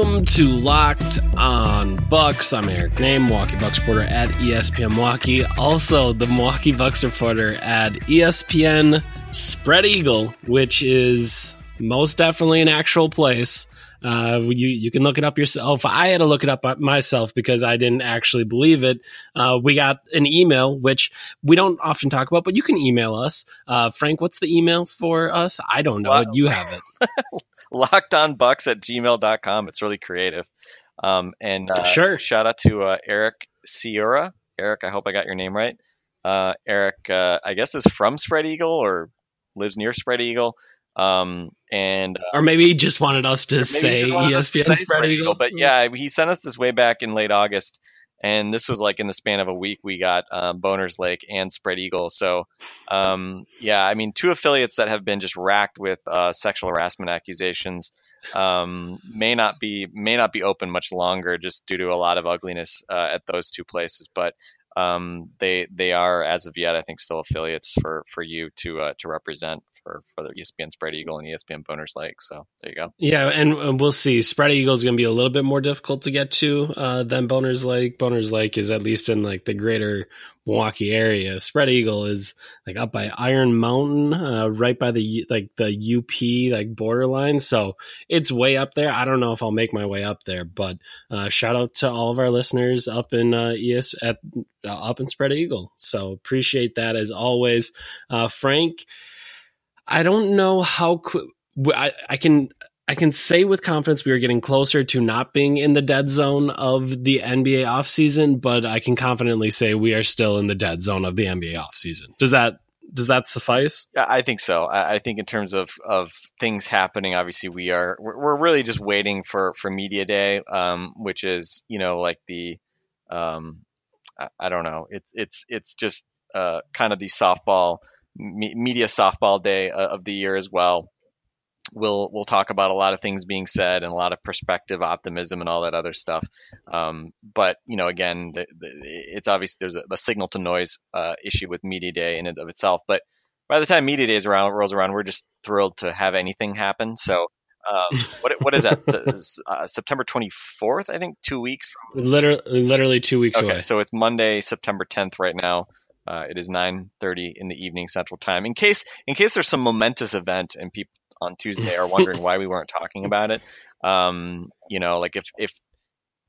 Welcome to Locked On Bucks. I'm Eric Nehm, Milwaukee Bucks reporter at ESPN Milwaukee. Also, the Milwaukee Bucks reporter at ESPN Spread Eagle, which is most definitely an actual place. Uh, you you can look it up yourself. I had to look it up myself because I didn't actually believe it. Uh, we got an email, which we don't often talk about, but you can email us. Uh, Frank, what's the email for us? I don't know. Wow. You have it. lockedonbucks at gmail.com. It's really creative. Um, and uh, Sure. shout out to uh, Eric Ciura. Eric, I hope I got your name right. Uh, Eric, uh, I guess, is from Spread Eagle or lives near Spread Eagle. Um, and uh, Or maybe he just wanted us to say he wanted us to ESPN say Spread Eagle. But yeah, he sent us this way back in late August. And this was like in the span of a week, we got um, Boners Lake and Spread Eagle. So, um, yeah, I mean, two affiliates that have been just racked with uh, sexual harassment accusations um, may not be may not be open much longer, just due to a lot of ugliness uh, at those two places. But um, they they are as of yet, I think, still affiliates for for you to uh, to represent for for the ESPN Spread Eagle and ESPN Boners Lake. So there you go. Yeah, and we'll see. Spread Eagle is going to be a little bit more difficult to get to uh, than Boners Lake. Boners Lake is at least in like the greater Milwaukee area. Spread Eagle is like up by Iron Mountain, uh, right by the like the UP like borderline. So it's way up there. I don't know if I'll make my way up there, but uh, shout out to all of our listeners up in uh, ES at uh, up in Spread Eagle. So appreciate that as always, uh, Frank. I don't know how cl- I, I can I can say with confidence we are getting closer to not being in the dead zone of the NBA offseason, but I can confidently say we are still in the dead zone of the NBA offseason. Does that does that suffice? I think so. I, think in terms of, of things happening, obviously we are we're, we're really just waiting for for media day, um, which is you know like the um, I, I don't know. It's it's it's just uh, kind of the softball me, media softball day uh, of the year as well. We'll we'll talk about a lot of things being said and a lot of perspective, optimism, and all that other stuff. Um, but you know, again, the, the, it's obvious there's a, a signal to noise uh, issue with media day in and of itself. But by the time media day is around, rolls around, we're just thrilled to have anything happen. So. Um, what what is that? uh, September 24th, I think, two weeks from Literally, literally two weeks Okay, away. so it's Monday, September 10th right now. Uh, it is 9:30 in the evening Central Time. In case in case there's some momentous event and people on Tuesday are wondering why we weren't talking about it, um, you know, like if if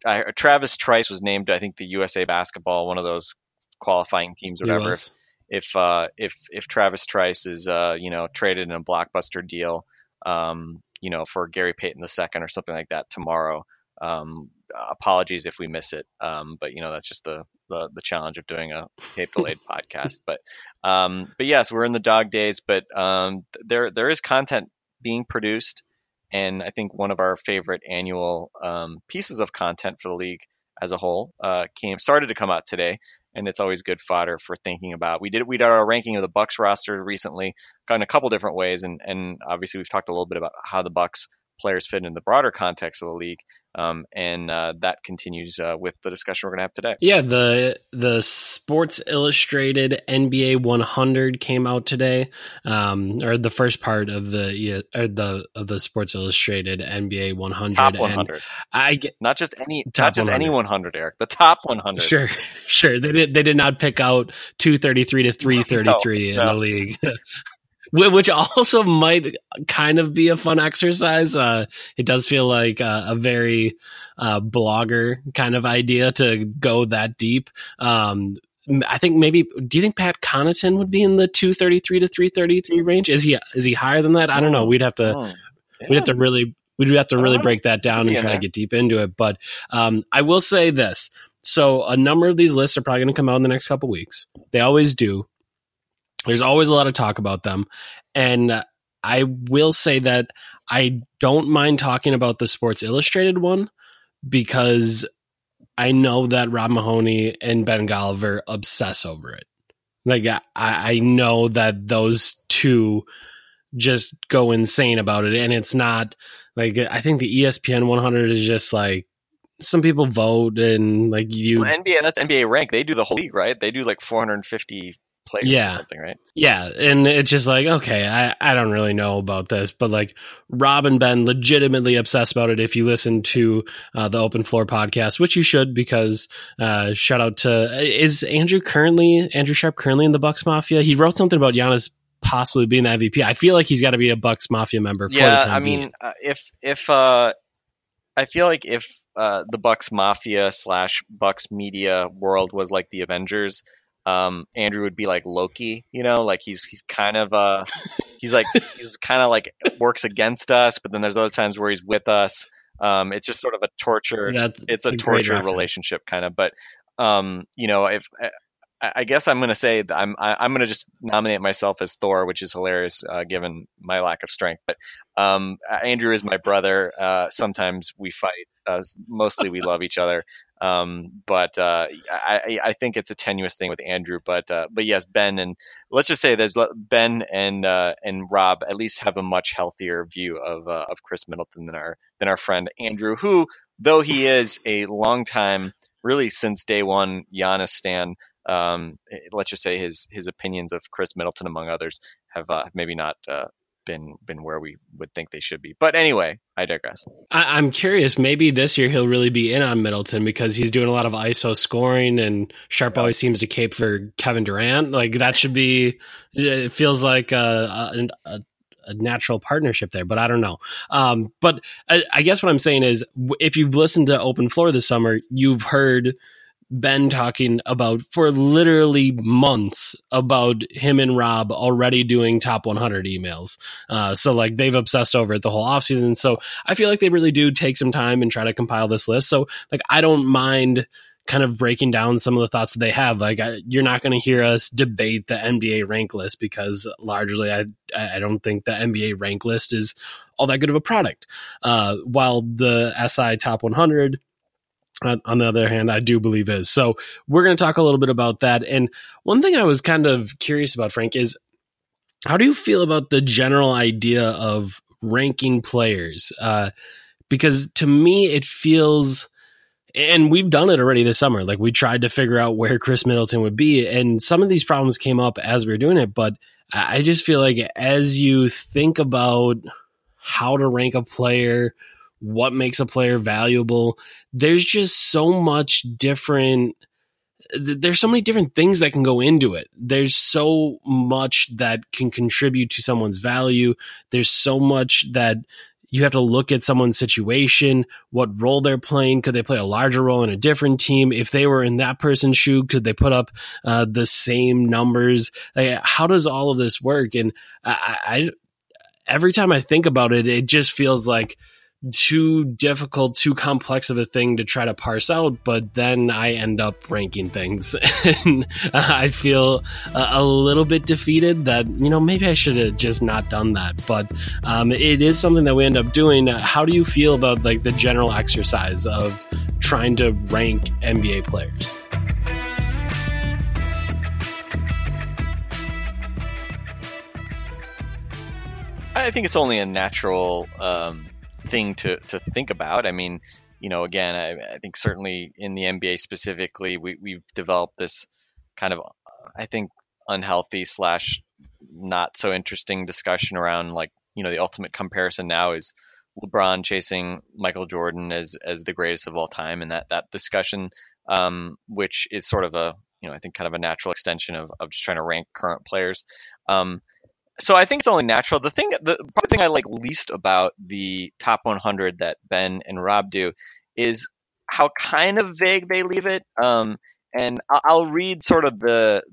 I, Travis Trice was named, I think the USA Basketball, one of those qualifying teams, or whatever. was. If uh, if if Travis Trice is uh, you know traded in a blockbuster deal, um, you know, for Gary Payton the second or something like that tomorrow. Um, apologies if we miss it, um, but you know that's just the, the the challenge of doing a tape delayed podcast. But um, but yes, we're in the dog days, but um, there there is content being produced, and I think one of our favorite annual um, pieces of content for the league as a whole uh, came started to come out today, and it's always good fodder for thinking about. We did we did our ranking of the Bucks roster recently, in a couple different ways, and and obviously we've talked a little bit about how the Bucks players fit in the broader context of the league, um, and uh, that continues uh, with the discussion we're going to have today. Yeah, the the Sports Illustrated NBA 100 came out today, um, or the first part of the or the of the Sports Illustrated NBA 100. Top and 100, I get not just any, not just any 100, Eric. The top 100. sure, sure. They did they did not pick out 233 to 333 in no. the league. Wh- Which also might kind of be a fun exercise. Uh, it does feel like uh, a very uh, blogger kind of idea to go that deep. Um, I think maybe. Do you think Pat Connaughton would be in the two thirty three to three thirty three range? Is he is he higher than that? I don't know. We'd have to. Hmm. we'd have to really we'd have to really break that down and in try to get deep into it. But um, I will say this: so a number of these lists are probably going to come out in the next couple weeks. They always do. There's always a lot of talk about them, and I will say that I don't mind talking about the Sports Illustrated one because I know that Rob Mahoney and Ben Golliver obsess over it. Like I, I know that those two just go insane about it, and it's not like I think the ESPN 100 is just like some people vote and like you Well, NBA that's NBA rank. They do the whole league, right? They do like 450 players Yeah. or something, right? Yeah, and it's just like, okay, I, I don't really know about this, but like Rob and Ben legitimately obsessed about it. If you listen to uh, the Open Floor podcast, which you should, because uh, shout out to is Andrew currently Andrew Sharp currently in the Bucks Mafia? He wrote something about Giannis possibly being the MVP. I feel like he's got to be a Bucks Mafia member. For yeah, the time I mean, uh, if if uh, I feel like if uh, the Bucks Mafia slash Bucks media world was like the Avengers, um, Andrew would be like Loki. You know, like he's he's kind of uh, he's like he's kind of like works against us, but then there's other times where he's with us. Um, it's just sort of a torture. It's a, great torture relationship kind of but um you know if I, I guess I'm gonna say that I'm I, I'm gonna just nominate myself as Thor, which is hilarious uh, given my lack of strength. But um, Andrew is my brother. Uh, sometimes we fight. Uh, mostly we love each other. Um, but uh, I, I think it's a tenuous thing with Andrew. But uh, but yes, Ben and let's just say there's Ben and uh, and Rob at least have a much healthier view of uh, of Khris Middleton than our than our friend Andrew, who though he is a long time, really since day one, Giannis stan. Um, let's just say his his opinions of Khris Middleton, among others, have uh, maybe not uh, been been where we would think they should be. But anyway, I digress. I, I'm curious. Maybe this year he'll really be in on Middleton because he's doing a lot of ISO scoring, and Sharp always seems to cape for Kevin Durant. Like that should be. It feels like a, a, a a natural partnership there, but I don't know. Um, but I, I guess what I'm saying is, if you've listened to Open Floor this summer, you've heard Ben talking about for literally months about him and Rob already doing top 100 emails. Uh, so like they've obsessed over it the whole offseason. So I feel like they really do take some time and try to compile this list. So like I don't mind kind of breaking down some of the thoughts that they have. Like I, you're not going to hear us debate the NBA rank list because largely I I don't think the NBA rank list is all that good of a product. Uh, while the SI top 100 on the other hand, I do believe is. So we're going to talk a little bit about that. And one thing I was kind of curious about, Frank, is how do you feel about the general idea of ranking players? Uh, because to me, it feels, and we've done it already this summer. Like we tried to figure out where Khris Middleton would be, and some of these problems came up as we were doing it. But I just feel like as you think about how to rank a player, what makes a player valuable, there's just so much different there's so many different things that can go into it. There's so much that can contribute to someone's value. There's so much that you have to look at someone's situation, what role they're playing. Could they play a larger role in a different team? If they were in that person's shoe, could they put up uh, the same numbers? Like, how does all of this work? And I, I, every time I think about it, it just feels like too difficult, too complex of a thing to try to parse out. But then I end up ranking things, and I feel a, a little bit defeated that you know maybe I should have just not done that. But um, it is something that we end up doing. How do you feel about like the general exercise of trying to rank NBA players? I think it's only a natural um, thing to, to think about. I mean, you know, again, I, I think certainly in the NBA specifically, we, we've developed this kind of, I think, unhealthy slash not so interesting discussion around like, you know, the ultimate comparison now is LeBron chasing Michael Jordan as as the greatest of all time, and that that discussion, um, which is sort of a, you know, I think kind of a natural extension of, of just trying to rank current players. Um, so I think it's only natural. The thing, the probably thing I like least about the top 100 that Ben and Rob do is how kind of vague they leave it. Um, and I'll, read sort of the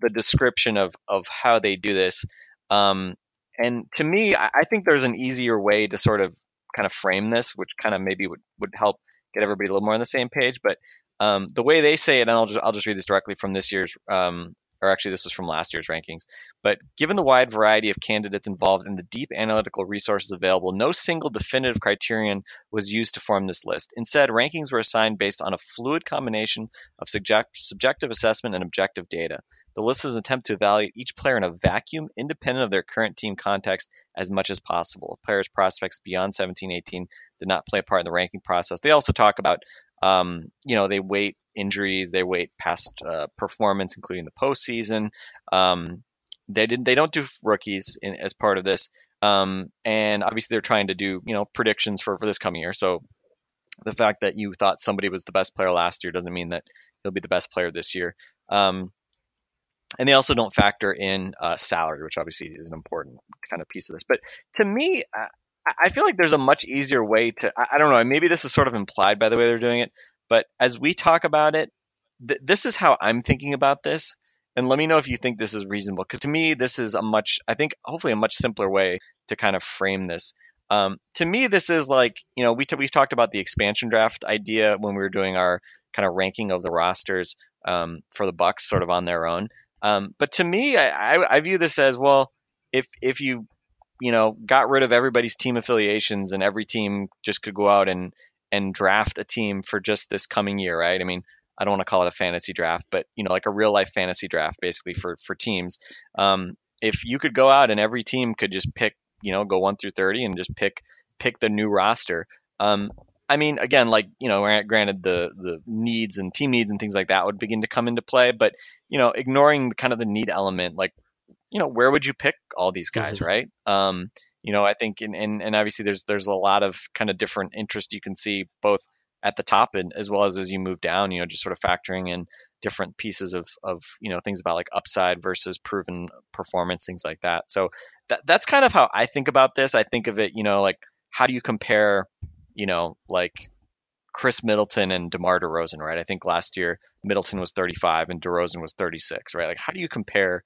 the description of of how they do this. Um, and to me, I, I think there's an easier way to sort of kind of frame this, which kind of maybe would, would help get everybody a little more on the same page. But um, the way they say it, and I'll just I'll just read this directly from this year's um, or actually this was from last year's rankings. But given the wide variety of candidates involved and the deep analytical resources available, no single definitive criterion was used to form this list. Instead, rankings were assigned based on a fluid combination of subject, subjective assessment and objective data. The list is an attempt to evaluate each player in a vacuum, independent of their current team context, as much as possible. Players' prospects beyond 17 18 did not play a part in the ranking process. They also talk about, um, you know, they wait injuries, they wait past uh, performance, including the postseason. Um, they didn't. They don't do rookies in, as part of this, um, and obviously they're trying to do you know predictions for for this coming year. So the fact that you thought somebody was the best player last year doesn't mean that he'll be the best player this year. Um, and they also don't factor in uh, salary, which obviously is an important kind of piece of this. But to me, I, feel like there's a much easier way to. I, I, don't know. Maybe this is sort of implied by the way they're doing it. But as we talk about it, th- this is how I'm thinking about this. And let me know if you think this is reasonable. Because to me, this is a much, I think, hopefully a much simpler way to kind of frame this. Um, to me, this is like, you know, we t- we've talked about the expansion draft idea when we were doing our kind of ranking of the rosters um, for the Bucks, sort of on their own. Um, but to me, I, I, I view this as well. If if you you know got rid of everybody's team affiliations and every team just could go out and and draft a team for just this coming year, right? I mean, I don't want to call it a fantasy draft, but you know, like a real life fantasy draft, basically for for teams. Um, if you could go out and every team could just pick, you know, go one through thirty and just pick pick the new roster. Um, I mean, again, like you know, granted the the needs and team needs and things like that would begin to come into play, but you know, ignoring kind of the need element, like you know, where would you pick all these guys, mm-hmm. right? Um, you know, I think, and, and, and obviously there's, there's a lot of kind of different interest you can see both at the top and as well as as you move down, you know, just sort of factoring in different pieces of, of, you know, things about like upside versus proven performance, things like that. So that, that's kind of how I think about this. I think of it, you know, like how do you compare, you know, like Khris Middleton and DeMar DeRozan, right? I think last year Middleton was 35 and DeRozan was 36, right? Like how do you compare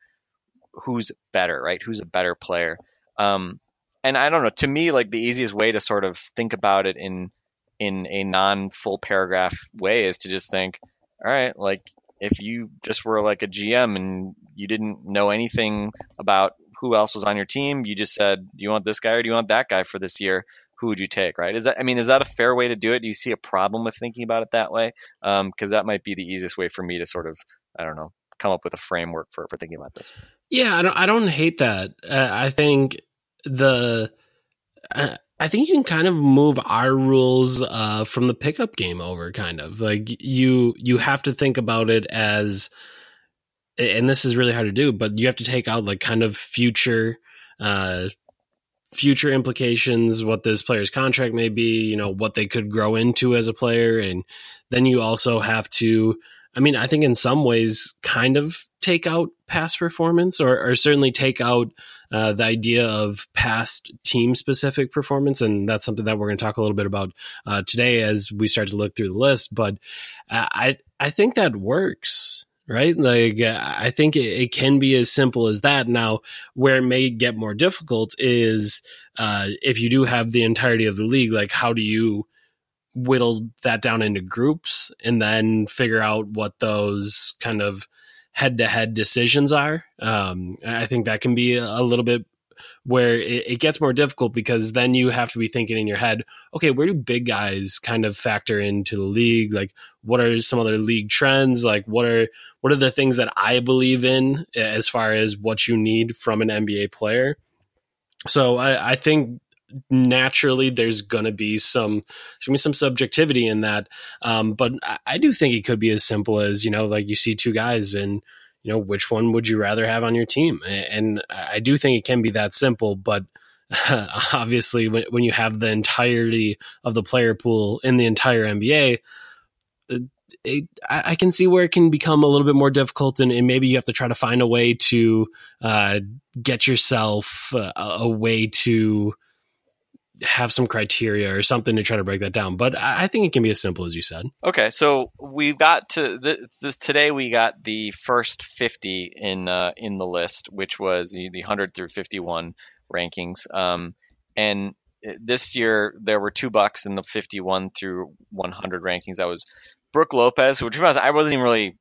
who's better, right? Who's a better player? Um, and I don't know. To me, like the easiest way to sort of think about it in in a non full paragraph way is to just think, all right, like if you just were like a GM and you didn't know anything about who else was on your team, you just said, do you want this guy or do you want that guy for this year? Who would you take? Right? Is that I mean, is that a fair way to do it? Do you see a problem with thinking about it that way? Because um, that might be the easiest way for me to sort of, I don't know, come up with a framework for for thinking about this. Yeah, I don't. I don't hate that. Uh, I think the I think you can kind of move our rules uh, from the pickup game over, kind of like you you have to think about it as, and this is really hard to do, but you have to take out like kind of future, uh, future implications, what this player's contract may be, you know, what they could grow into as a player, and then you also have to I mean, I think in some ways, kind of take out past performance, or, or certainly take out uh, the idea of past team specific performance, and that's something that we're going to talk a little bit about uh, today as we start to look through the list. But I I think that works, right? Like I think it, it can be as simple as that. Now, where it may get more difficult is uh, if you do have the entirety of the league. Like, how do you whittle that down into groups and then figure out what those kind of head to head decisions are. Um, I think that can be a little bit where it, it, gets more difficult because then you have to be thinking in your head, okay, where do big guys kind of factor into the league? Like, what are some other league trends? Like, what are what are the things that I believe in as far as what you need from an NBA player? So I, I think naturally there's gonna be some gonna be some subjectivity in that. Um, but I, I, do think it could be as simple as you know like you see two guys and you know which one would you rather have on your team? And i do think it can be that simple but obviously when, when you have the entirety of the player pool in the entire nba it, I can see where it can become a little bit more difficult, and, and maybe you have to try to find a way to uh, get yourself uh, a way to have some criteria or something to try to break that down. But I think it can be as simple as you said. Okay, so we've got to this, this today. We got the first fifty in uh, in the list, which was the, the hundred through fifty one. rankings. Um, and this year there were two bucks in the 51 through 100 rankings. That was Brook Lopez, which was I wasn't even really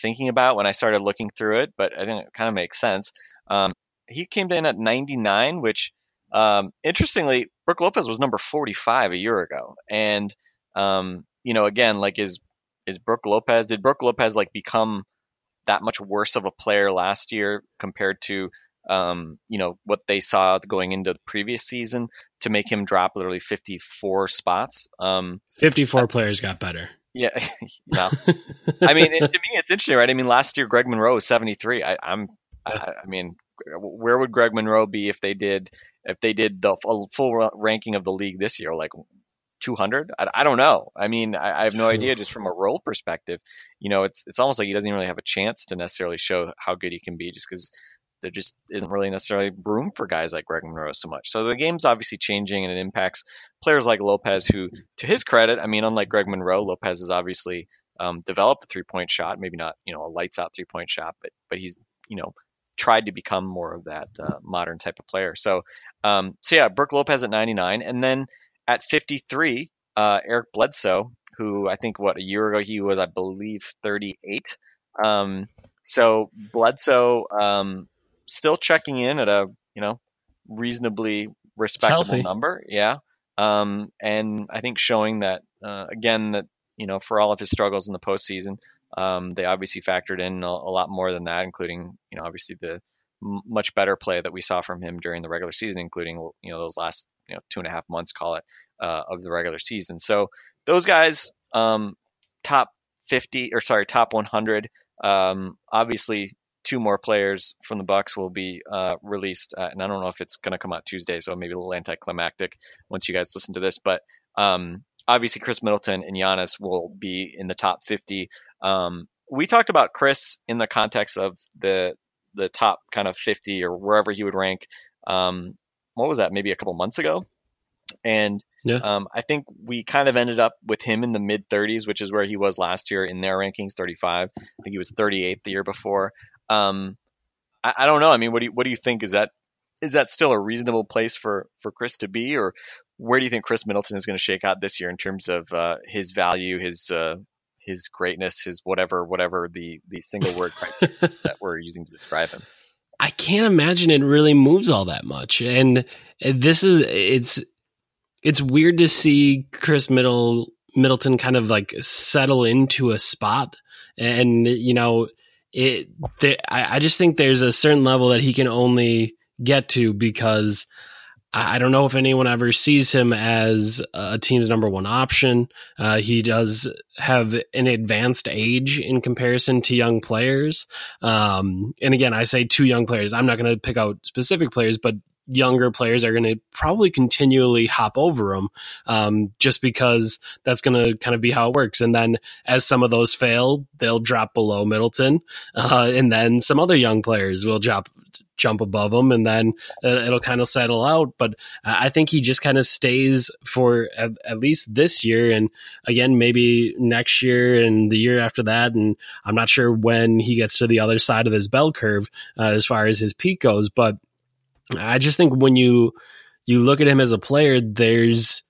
thinking about when I started looking through it, but I think it kind of makes sense. Um, he came in at 99, which um, interestingly, Brook Lopez was number 45 a year ago, and um, you know, again, like is is Brook Lopez? Did Brook Lopez like become that much worse of a player last year compared to um, you know what they saw going into the previous season to make him drop literally 54 spots. Um, 54 uh, players got better. Yeah, no. I mean, it, to me, it's interesting, right? I mean, last year Greg Monroe was 73. I, am I, I, mean, where would Greg Monroe be if they did if they did the full, full ranking of the league this year? Like 200? I, I don't know. I mean, I, I have no idea. Just from a role perspective, you know, it's it's almost like he doesn't really have a chance to necessarily show how good he can be, just because there just isn't really necessarily room for guys like Greg Monroe so much. So the game's obviously changing and it impacts players like Lopez, who, to his credit, I mean, unlike Greg Monroe, Lopez has obviously um, developed a three point shot, maybe not, you know, a lights out three point shot, but, but he's, you know, tried to become more of that uh, modern type of player. So, um, so yeah, Brook Lopez at 99. And then at 53, uh, Eric Bledsoe, who I think what a year ago he was, I believe, 38. Um, so Bledsoe, um, still checking in at a you know reasonably respectable number. Yeah. Um, and I think showing that uh, again that you know for all of his struggles in the postseason, um, they obviously factored in a, a, lot more than that, including you know obviously the m- much better play that we saw from him during the regular season, including you know those last you know two and a half months, call it, uh, of the regular season. So those guys, um, top 50 or sorry, top 100. Um, obviously, two more players from the Bucks will be uh, released, uh, and I don't know if it's going to come out Tuesday, so maybe a little anticlimactic once you guys listen to this. But um, obviously, Khris Middleton and Giannis will be in the top 50. Um, we talked about Khris in the context of the the top kind of 50 or wherever he would rank. Um, what was that? Maybe a couple months ago, and yeah. Um, I think we kind of ended up with him in the mid 30s, which is where he was last year in their rankings, 35. I think he was 38 the year before. Um, I, I, don't know. I mean, what do you, what do you think? Is that is that still a reasonable place for for Khris to be, or where do you think Khris Middleton is going to shake out this year in terms of uh, his value, his uh, his greatness, his whatever whatever the the single word that we're using to describe him? I can't imagine it really moves all that much, and this is it's it's weird to see Khris Middle Middleton kind of like settle into a spot, and you know it I, I just think there's a certain level that he can only get to because I don't know if anyone ever sees him as a team's number one option. Uh, he does have an advanced age in comparison to young players. Um, and again, I say two young players. I'm not going to pick out specific players, but younger players are going to probably continually hop over him um, just because that's going to kind of be how it works. And then as some of those fail, they'll drop below Middleton. Uh, and then some other young players will drop jump above him and then uh, it'll kind of settle out. But i think he just kind of stays for at, at, least this year and again maybe next year and the year after that. And i'm not sure when he gets to the other side of his bell curve uh, as far as his peak goes. But I just think when you you look at him as a player, there's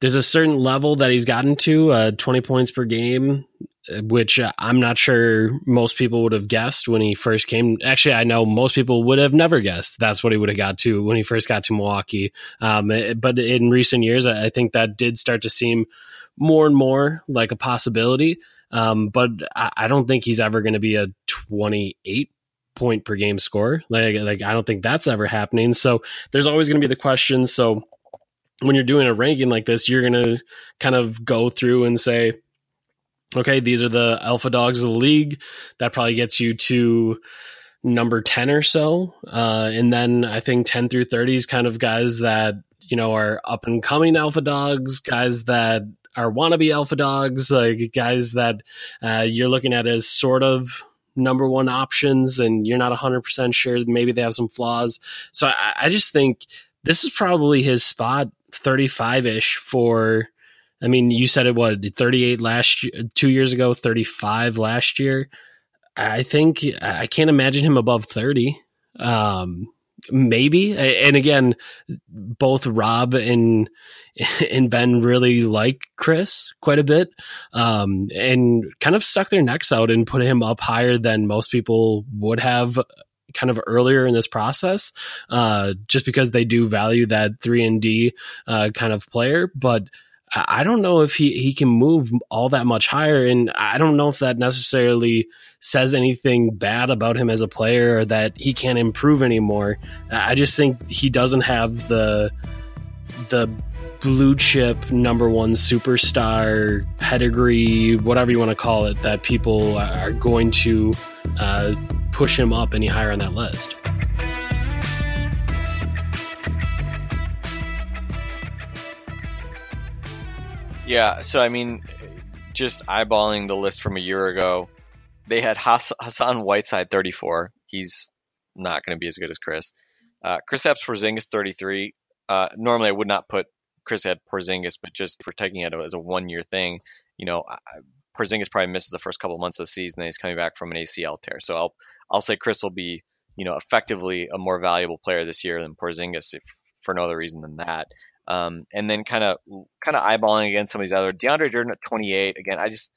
there's a certain level that he's gotten to, uh, 20 points per game, which I'm not sure most people would have guessed when he first came. Actually, I know most people would have never guessed that's what he would have got to when he first got to Milwaukee. Um, eh, but in recent years, I think that did start to seem more and more like a possibility. Um, but I, I don't think he's ever going to be a 28 point per game score. Like, like I don't think that's ever happening. So there's always going to be the question. So when you're doing a ranking like this, you're going to kind of go through and say, okay, these are the alpha dogs of the league. That probably gets you to number 10 or so. Uh, and then I think 10 through 30 is kind of guys that, you know, are up and coming alpha dogs, guys that are wannabe alpha dogs, like guys that uh, you're looking at as sort of number one options and you're not 100% sure maybe they have some flaws so i, I just think this is probably his spot 35ish for i mean you said it what 38 last two years ago 35 last year i think i can't imagine him above 30 um maybe. And again, both Rob and and Ben really like Khris quite a bit, um, and kind of stuck their necks out and put him up higher than most people would have kind of earlier in this process, uh, just because they do value that three and D uh, kind of player. But I don't know if he, he can move all that much higher. And I don't know if that necessarily says anything bad about him as a player or that he can't improve anymore. I just think he doesn't have the the blue chip number one superstar pedigree, whatever you want to call it, that people are going to uh, push him up any higher on that list. Yeah, so I mean, just eyeballing the list from a year ago, they had Hass- Hassan Whiteside 34. He's not going to be as good as Khris. Uh, Kristaps Porzingis 33. Uh, normally, I would not put Khris at Porzingis, but just for taking it as a one year thing, you know, I, Porzingis probably misses the first couple of months of the season, then he's coming back from an ACL tear. So I'll I'll say Khris will be, you know, effectively a more valuable player this year than Porzingis, if for no other reason than that. Um, and then kind of kind of eyeballing against some of these other DeAndre Jordan at 28. Again, I just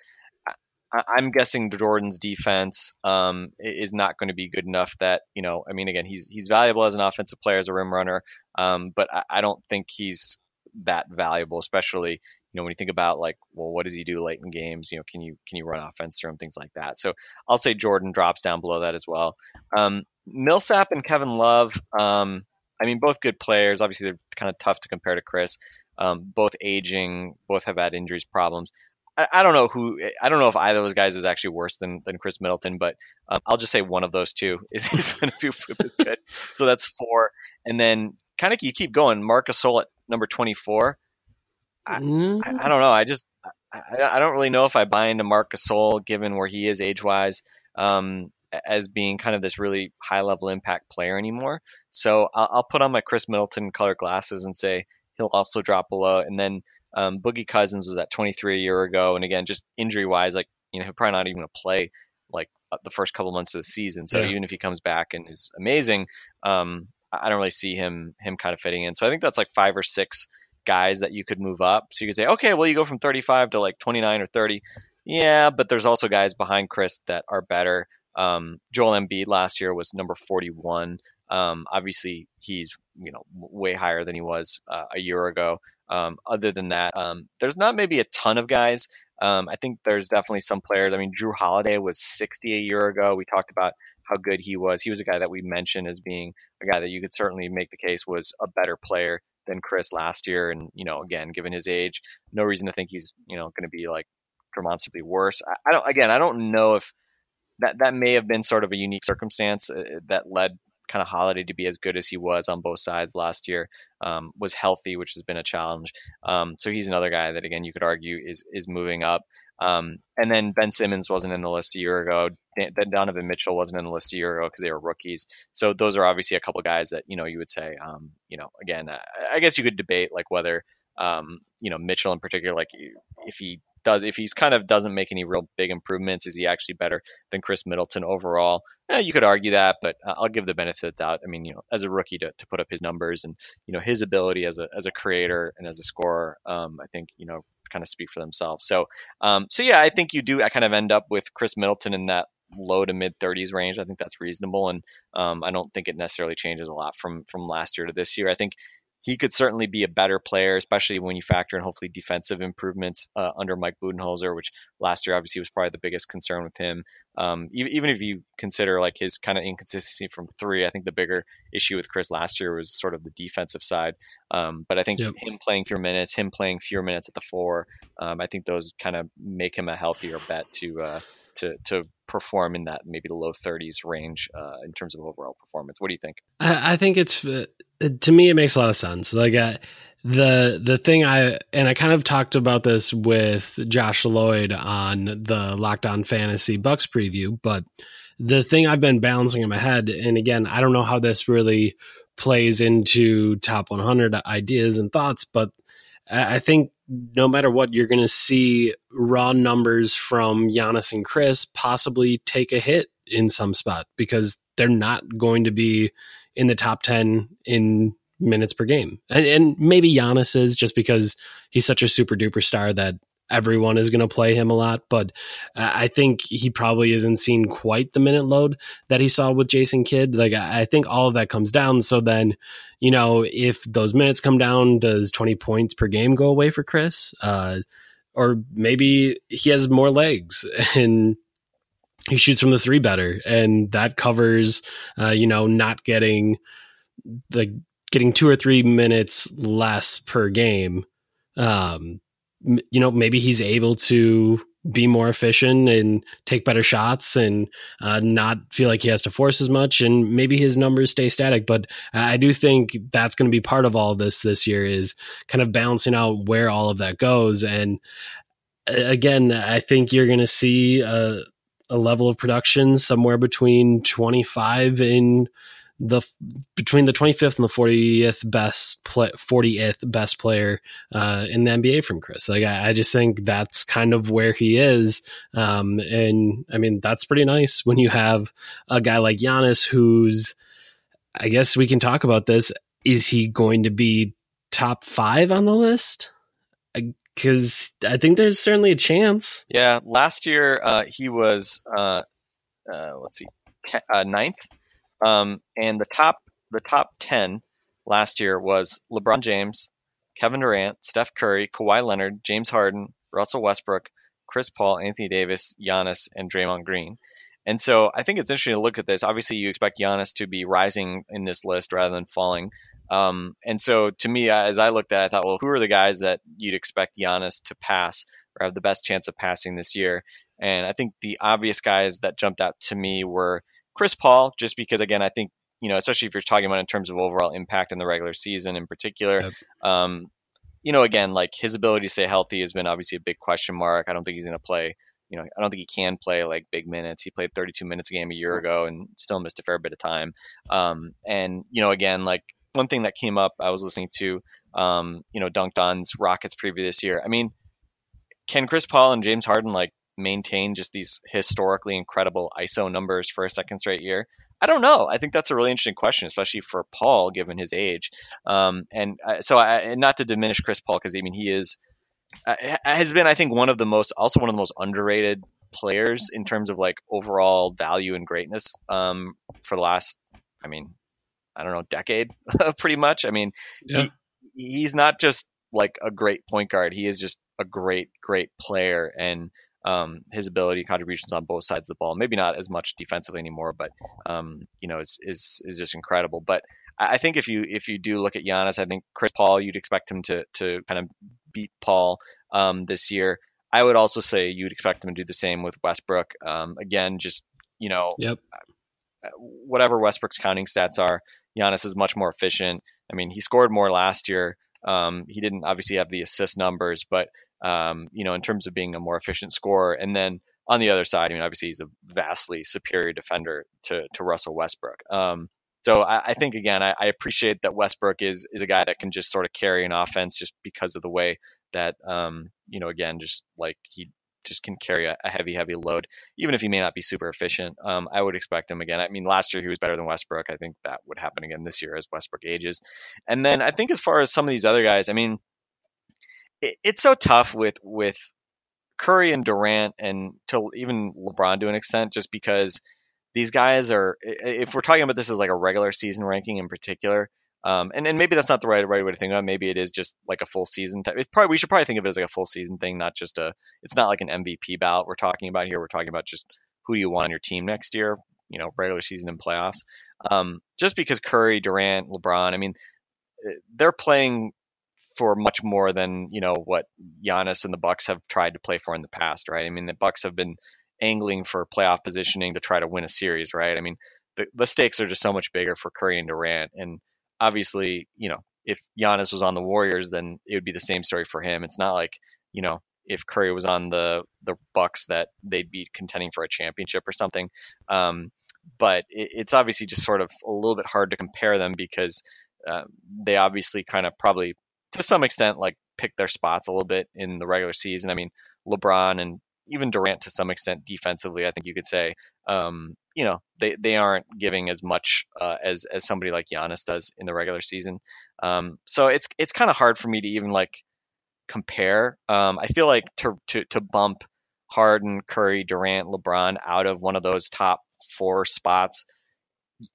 I, am guessing Jordan's defense um, is not going to be good enough that you know. I mean, again, he's he's valuable as an offensive player as a rim runner, um, but I, I, don't think he's that valuable, especially you know when you think about like, well, what does he do late in games? You know, can you can you run offense through him, things like that. So I'll say Jordan drops down below that as well. Um, Millsap and Kevin Love. Um, I mean, both good players. Obviously, they're kind of tough to compare to Khris. Um, both aging, both have had injuries problems. I, I, don't know who. I don't know if either of those guys is actually worse than, than Khris Middleton, but um, I'll just say one of those two is, is going to be good. So that's four, and then kind of you keep going. Marcus Gasol at number twenty four. I, mm. I, I, don't know. I just I, I, don't really know if I buy into Marc Gasol given where he is age wise. Um, as being kind of this really high level impact player anymore. So I'll, I'll put on my Khris Middleton color glasses and say he'll also drop below. And then um, Boogie Cousins was at 23 a year ago, and again, just injury wise, like you know, he'll probably not even to play like uh, the first couple months of the season. So yeah. even if he comes back and is amazing, um, I don't really see him him kind of fitting in. So I think that's like five or six guys that you could move up. So you could say, okay, well, you go from 35 to like 29 or 30. Yeah, but there's also guys behind Khris that are better. Um, Joel Embiid last year was number 41. Um, obviously, he's you know way higher than he was uh, a year ago. Um, other than that, um, there's not maybe a ton of guys. Um, I think there's definitely some players. I mean, Jrue Holiday was 60 a year ago. We talked about how good he was. He was a guy that we mentioned as being a guy that you could certainly make the case was a better player than Khris last year. And you know, again, given his age, no reason to think he's you know going to be like demonstrably worse. I, I don't. Again, I don't know if that that may have been sort of a unique circumstance uh, that led kind of Holiday to be as good as he was on both sides last year. Um, was healthy, which has been a challenge. Um, so he's another guy that again you could argue is is moving up. Um, and then Ben Simmons wasn't in the list a year ago. Dan- Donovan Mitchell wasn't in the list a year ago because they were rookies. So those are obviously a couple guys that you know you would say, um, you know, again, I, I guess you could debate like whether um, you know Mitchell in particular, like if he does if he's kind of doesn't make any real big improvements, is he actually better than Khris Middleton overall? Eh, you could argue that, but I'll give the benefit of the doubt. I mean, you know, as a rookie to, to put up his numbers and you know his ability as a as a creator and as a scorer, um, I think you know kind of speak for themselves. So um, so yeah, I think you do. I kind of end up with Khris Middleton in that low to mid 30s range. I think that's reasonable, and um, I don't think it necessarily changes a lot from from last year to this year. I think he could certainly be a better player, especially when you factor in hopefully defensive improvements uh, under Mike Budenholzer, which last year obviously was probably the biggest concern with him. Um, even, even if you consider like his kind of inconsistency from three, I think the bigger issue with Khris last year was sort of the defensive side. Um, but I think yep. him playing fewer minutes, him playing fewer minutes at the four, um, I think those kind of make him a healthier bet to uh, to to perform in that maybe the low 30s range uh, in terms of overall performance. What do you think? I, I think it's uh, to me it makes a lot of sense. Like I, the the thing I and I kind of talked about this with Josh Lloyd on the Locked On Fantasy Bucks preview, but the thing I've been balancing in my head, and again, I don't know how this really plays into top 100 ideas and thoughts, but I think no matter what, you're going to see raw numbers from Giannis and Chris possibly take a hit in some spot because they're not going to be in the top 10 in minutes per game. And, and maybe Giannis is just because he's such a super duper star that everyone is going to play him a lot. But I think he probably isn't seen quite the minute load that he saw with Jason Kidd. Like, I think all of that comes down. So then, you know, if those minutes come down, does 20 points per game go away for Khris? Uh, or maybe he has more legs and he shoots from the three better, and that covers, uh, you know, not getting the getting two or three minutes less per game. Um, you know, maybe he's able to be more efficient and take better shots and uh, not feel like he has to force as much and maybe his numbers stay static. But i do think that's going to be part of all of this this year is kind of balancing out where all of that goes. And again i think you're going to see a, a level of production somewhere between 25 and the between the 25th and the 40th best play, 40th best player uh, in the NBA from Khris. Like I, I, just think that's kind of where he is, um, and I mean that's pretty nice when you have a guy like Giannis, who's I guess we can talk about this. Is he going to be top five on the list? Because I think there's certainly a chance. Yeah, last year uh, he was uh, uh let's see, uh, ninth um, and the top the top ten last year was LeBron James, Kevin Durant, Steph Curry, Kawhi Leonard, James Harden, Russell Westbrook, Chris Paul, Anthony Davis, Giannis, and Draymond Green. And so I think it's interesting to look at this. Obviously, you expect Giannis to be rising in this list rather than falling. Um, and so to me, as I looked at it, I thought, well, who are the guys that you'd expect Giannis to pass or have the best chance of passing this year? And I think the obvious guys that jumped out to me were Chris Paul, just because again, I think you know, especially if you're talking about in terms of overall impact in the regular season in particular. Yep. Um, you know, again, like his ability to stay healthy has been obviously a big question mark. I don't think he's going to play. You know, I don't think he can play like big minutes. He played 32 minutes a game a year ago and still missed a fair bit of time. Um, and you know, again, like one thing that came up, I was listening to, um, you know, Dunc'd On's Rockets preview this year. I mean, can Chris Paul and James Harden like maintain just these historically incredible ISO numbers for a second straight year? I don't know. I think that's a really interesting question, especially for Paul, given his age. Um, and uh, so, I, and not to diminish Chris Paul, because I mean he is uh, has been, I think, one of the most, also one of the most underrated players in terms of like overall value and greatness um, for the last, I mean, I don't know, decade, pretty much. I mean, yeah. he, he's not just like a great point guard; he is just a great, great player, and um, his ability contributions on both sides of the ball. Maybe not as much defensively anymore, but um, you know is, is is just incredible. But I think if you if you do look at Giannis, I think Chris Paul, you'd expect him to to kind of beat Paul um, this year. I would also say you'd expect him to do the same with Westbrook. Um, again, just you know, yep. whatever Westbrook's counting stats are, Giannis is much more efficient. I mean, he scored more last year. Um, he didn't obviously have the assist numbers, but um, you know, in terms of being a more efficient scorer. And then on the other side, I mean, obviously he's a vastly superior defender to, to Russell Westbrook. Um, so I, I, think again, I, I, appreciate that Westbrook is is a guy that can just sort of carry an offense just because of the way that um, you know, again, just like he just can carry a, a, heavy, heavy load, even if he may not be super efficient. Um, I would expect him again. I mean, last year he was better than Westbrook. I think that would happen again this year as Westbrook ages. And then I think as far as some of these other guys, I mean, it, it's so tough with with Curry and Durant and to even LeBron to an extent, just because these guys are. If we're talking about this as like a regular season ranking in particular, um, and, and maybe that's not the right right way to think about it. Maybe it is just like a full season. Type. It's probably we should probably think of it as like a full season thing, not just a. It's not like an MVP bout we're talking about here. We're talking about just who do you want on your team next year. You know, regular season and playoffs. Um, just because Curry, Durant, LeBron, I mean, eh, they're playing for much more than you know what Giannis and the Bucks have tried to play for in the past, right? I mean, the Bucks have been angling for playoff positioning to try to win a series, right? I mean, the, the stakes are just so much bigger for Curry and Durant, and obviously, you know, if Giannis was on the Warriors, then it would be the same story for him. It's not like you know if Curry was on the the Bucks that they'd be contending for a championship or something. Um, but it, it's obviously just sort of a little bit hard to compare them because uh, they obviously kind of probably to some extent like pick their spots a little bit in the regular season. I mean, LeBron and even Durant to some extent defensively. I think you could say, um, you know, they, they aren't giving as much uh, as as somebody like Giannis does in the regular season. Um, so it's it's kind of hard for me to even like compare. Um, I feel like to to to bump Harden, Curry, Durant, LeBron out of one of those top four spots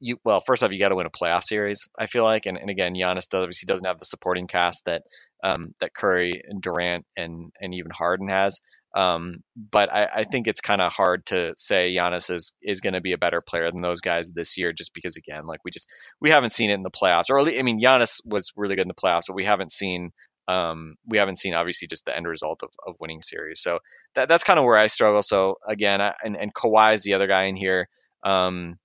you well, first off, you got to win a playoff series. I feel like, and, and again, Giannis does obviously doesn't have the supporting cast that um, that Curry and Durant and and even Harden has. Um, but I, I, think it's kind of hard to say Giannis is is going to be a better player than those guys this year, just because again, like we just we haven't seen it in the playoffs. Or least, I mean, Giannis was really good in the playoffs, but we haven't seen um, we haven't seen obviously just the end result of, of winning series. So that, that's kind of where I struggle. So again, I, and and Kawhi is the other guy in here. Um,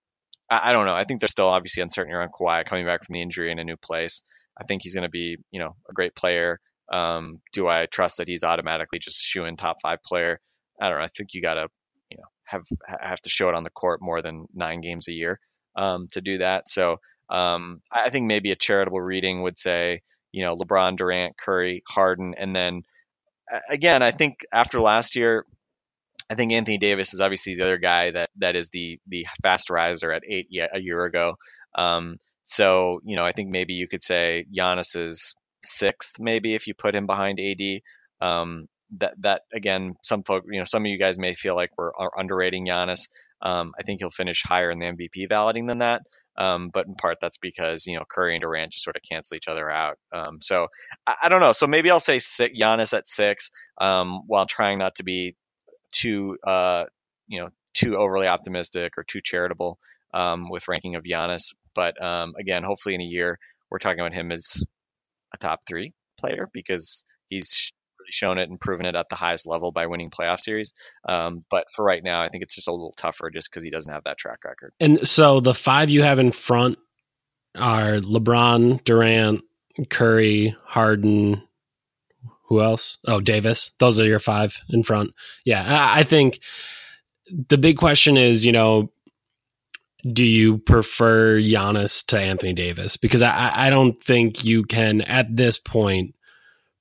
I, I don't know. I think there's still obviously uncertainty around Kawhi coming back from the injury in a new place. I think he's going to be, you know, a great player. Um, do I trust that he's automatically just a shoe in top five player? I don't know. I think you got to, you know, have have to show it on the court more than nine games a year um, to do that. So um, I think maybe a charitable reading would say, you know, LeBron, Durant, Curry, Harden, and then again, I think after last year, I think Anthony Davis is obviously the other guy that that is the the fast riser at eight a year ago. Um, so you know, I think maybe you could say Giannis is sixth, maybe if you put him behind AD. Um, that that again, some folk, you know, some of you guys may feel like we're underrating Giannis. Um, I think he'll finish higher in the MVP balloting than that. Um, but in part that's because you know Curry and Durant just sort of cancel each other out. Um, so I, I, don't know. So maybe I'll say six, Giannis at six, um, while trying not to be too uh, you know too overly optimistic or too charitable um, with ranking of Giannis. But um, again, hopefully in a year we're talking about him as a top three player because he's really shown it and proven it at the highest level by winning playoff series. Um, but for right now, I think it's just a little tougher just because he doesn't have that track record. And so the five you have in front are LeBron, Durant, Curry, Harden, who else? Oh, Davis. Those are your five in front. Yeah, I think the big question is, you know, do you prefer Giannis to Anthony Davis? Because I, I don't think you can at this point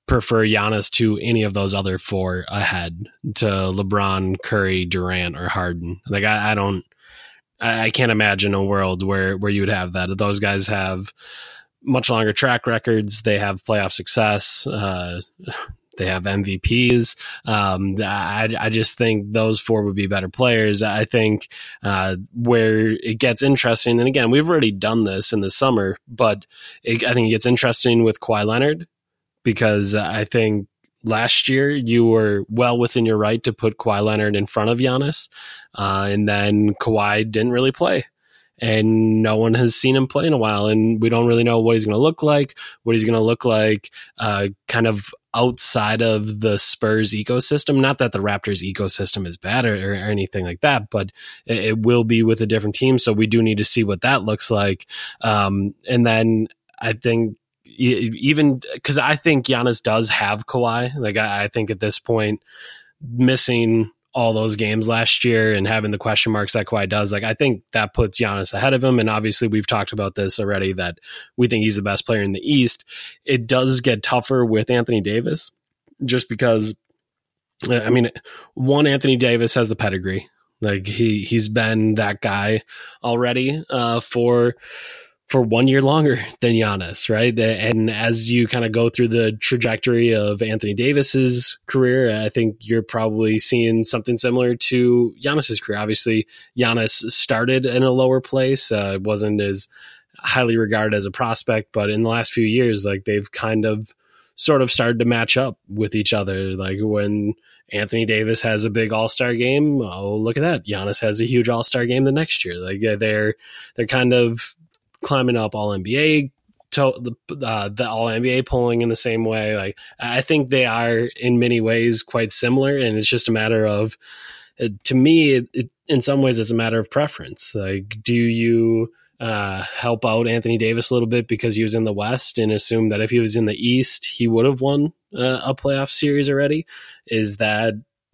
prefer Giannis to any of those other four ahead to LeBron, Curry, Durant, or Harden. Like I, I don't, I, I can't imagine a world where where you would have that. Those guys have much longer track records. They have playoff success. Uh, they have MVPs. Um, I, I, just think those four would be better players. I think uh, where it gets interesting, and again, we've already done this in the summer, but it, I think it gets interesting with Kawhi Leonard because I think last year you were well within your right to put Kawhi Leonard in front of Giannis, uh, and then Kawhi didn't really play and no one has seen him play in a while and we don't really know what he's going to look like what he's going to look like uh, kind of outside of the spurs ecosystem. Not that the raptors ecosystem is bad or, or anything like that but it, it, will be with a different team so we do need to see what that looks like. Um, and then i think even because i think Giannis does have Kawhi like I, I think at this point missing all those games last year and having the question marks that Kawhi does, like I think that puts Giannis ahead of him. And obviously, we've talked about this already that we think he's the best player in the East. It does get tougher with Anthony Davis, just because. I mean, one Anthony Davis has the pedigree. Like he he's been that guy already uh, for for one year longer than Giannis, right? And as you kind of go through the trajectory of Anthony Davis's career, I think you're probably seeing something similar to Giannis's career. Obviously, Giannis started in a lower place, uh, wasn't as highly regarded as a prospect, but in the last few years, like they've kind of sort of started to match up with each other. Like when Anthony Davis has a big All Star game, oh look at that! Giannis has a huge All Star game the next year. Like they're they're kind of climbing up all NBA to the uh, the all NBA polling in the same way. Like I think they are in many ways quite similar, and it's just a matter of uh, to me, it, it, in some ways, it's a matter of preference. Like, do you uh, help out Anthony Davis a little bit because he was in the West and assume that if he was in the East, he would have won uh, a playoff series already? Is that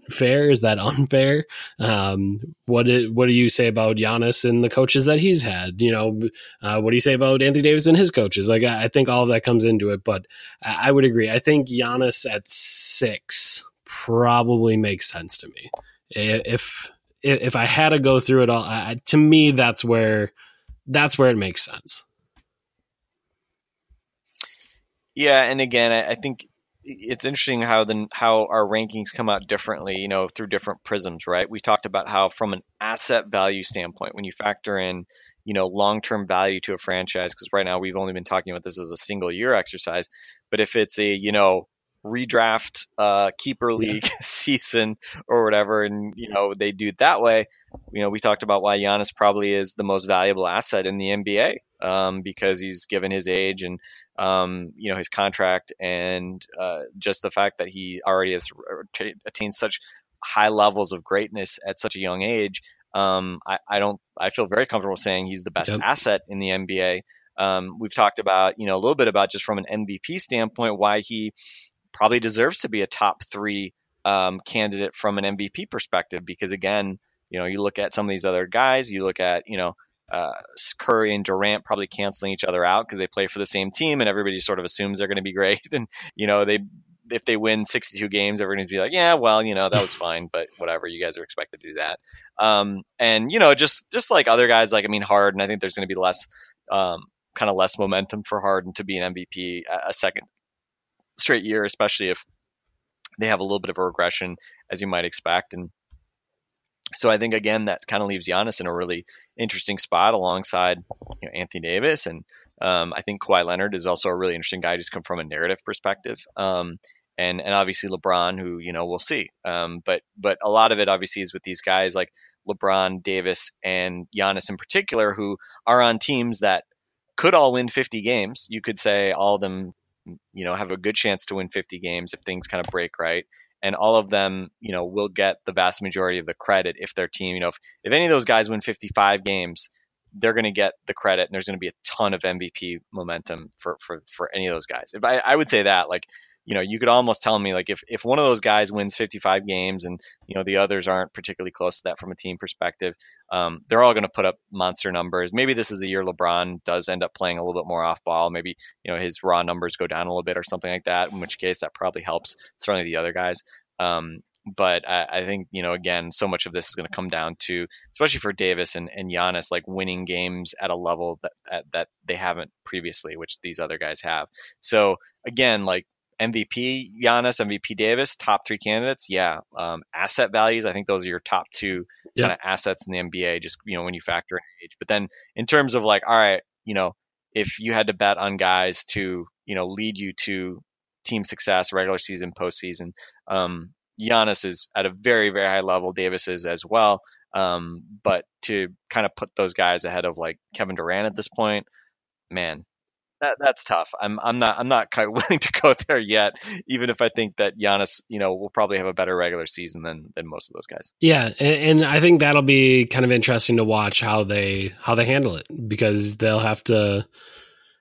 fair? Is that unfair? Um, what did, what do you say about Giannis and the coaches that he's had? You know, uh, what do you say about Anthony Davis and his coaches? Like, I, I think all of that comes into it, but I, I would agree. I think Giannis at six probably makes sense to me. If if I had to go through it all, I, to me, that's where that's where it makes sense. Yeah, and again, I, I think it's interesting how the how our rankings come out differently, you know, through different prisms, right? We talked about how from an asset value standpoint, when you factor in, you know, long-term value to a franchise, because right now we've only been talking about this as a single year exercise, but if it's a, you know, redraft uh, keeper league yeah. season or whatever, and you know they do it that way. You know, we talked about why Giannis probably is the most valuable asset in the NBA um, because he's given his age and um, you know his contract and uh, just the fact that he already has attained such high levels of greatness at such a young age. Um, I, I, don't. I feel very comfortable saying he's the best yep. asset in the NBA. Um, we've talked about, you know, a little bit about just from an MVP standpoint, why he probably deserves to be a top three um, candidate from an MVP perspective because again, you know, you look at some of these other guys, you look at, you know, uh, Curry and Durant probably canceling each other out because they play for the same team and everybody sort of assumes they're going to be great. And, you know, they, if they win 62 games, everyone's be like, yeah, well, you know, that was fine, but whatever, you guys are expected to do that. Um, and, you know, just, just like other guys, like, I mean, Harden, I think there's going to be less, um, kind of less momentum for Harden to be an MVP a second straight year, especially if they have a little bit of a regression, as you might expect. And so I think again that kind of leaves Giannis in a really interesting spot alongside you know, Anthony Davis, and um, I think Kawhi Leonard is also a really interesting guy just come from a narrative perspective. Um, and and obviously LeBron, who you know we'll see. Um, but but a lot of it obviously is with these guys like LeBron, Davis, and Giannis in particular, who are on teams that could all win 50 games. You could say all of them you know, have a good chance to win 50 games if things kind of break right. And all of them, you know, will get the vast majority of the credit if their team, you know, if, if any of those guys win 55 games, they're going to get the credit and there's going to be a ton of MVP momentum for, for, for any of those guys. If I, I would say that like, you know, you could almost tell me like if, if one of those guys wins 55 games and, you know, the others aren't particularly close to that from a team perspective, um, they're all going to put up monster numbers. Maybe this is the year LeBron does end up playing a little bit more off ball. Maybe, you know, his raw numbers go down a little bit or something like that, in which case that probably helps certainly the other guys. Um, but I, I, think you know again so much of this is going to come down to especially for Davis and, and Giannis like winning games at a level that, that that they haven't previously which these other guys have so again like MVP Giannis, MVP Davis, top three candidates. Yeah. Um, asset values, I think those are your top two yeah. kind of assets in the NBA, just, you know, when you factor in age. But then in terms of like, all right, you know, if you had to bet on guys to, you know, lead you to team success, regular season, postseason, um, Giannis is at a very, very high level. Davis is as well. Um, but to kind of put those guys ahead of like Kevin Durant at this point, man, that that's tough. I'm I'm not I'm not quite willing to go there yet, even if I think that Giannis, you know, will probably have a better regular season than than most of those guys. Yeah, and, and I think that'll be kind of interesting to watch how they how they handle it because they'll have to,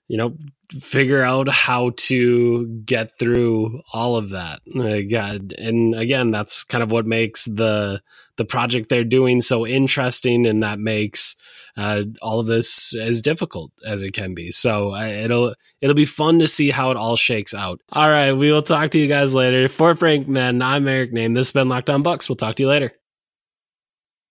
you know, figure out how to get through all of that. Uh, God, and again, that's kind of what makes the the project they're doing so interesting, and that makes uh, all of this as difficult as it can be. So uh, it'll it'll be fun to see how it all shakes out. All right, we will talk to you guys later. For Frank Madden, I'm Eric Nehm. This has been Locked On Bucks. We'll talk to you later.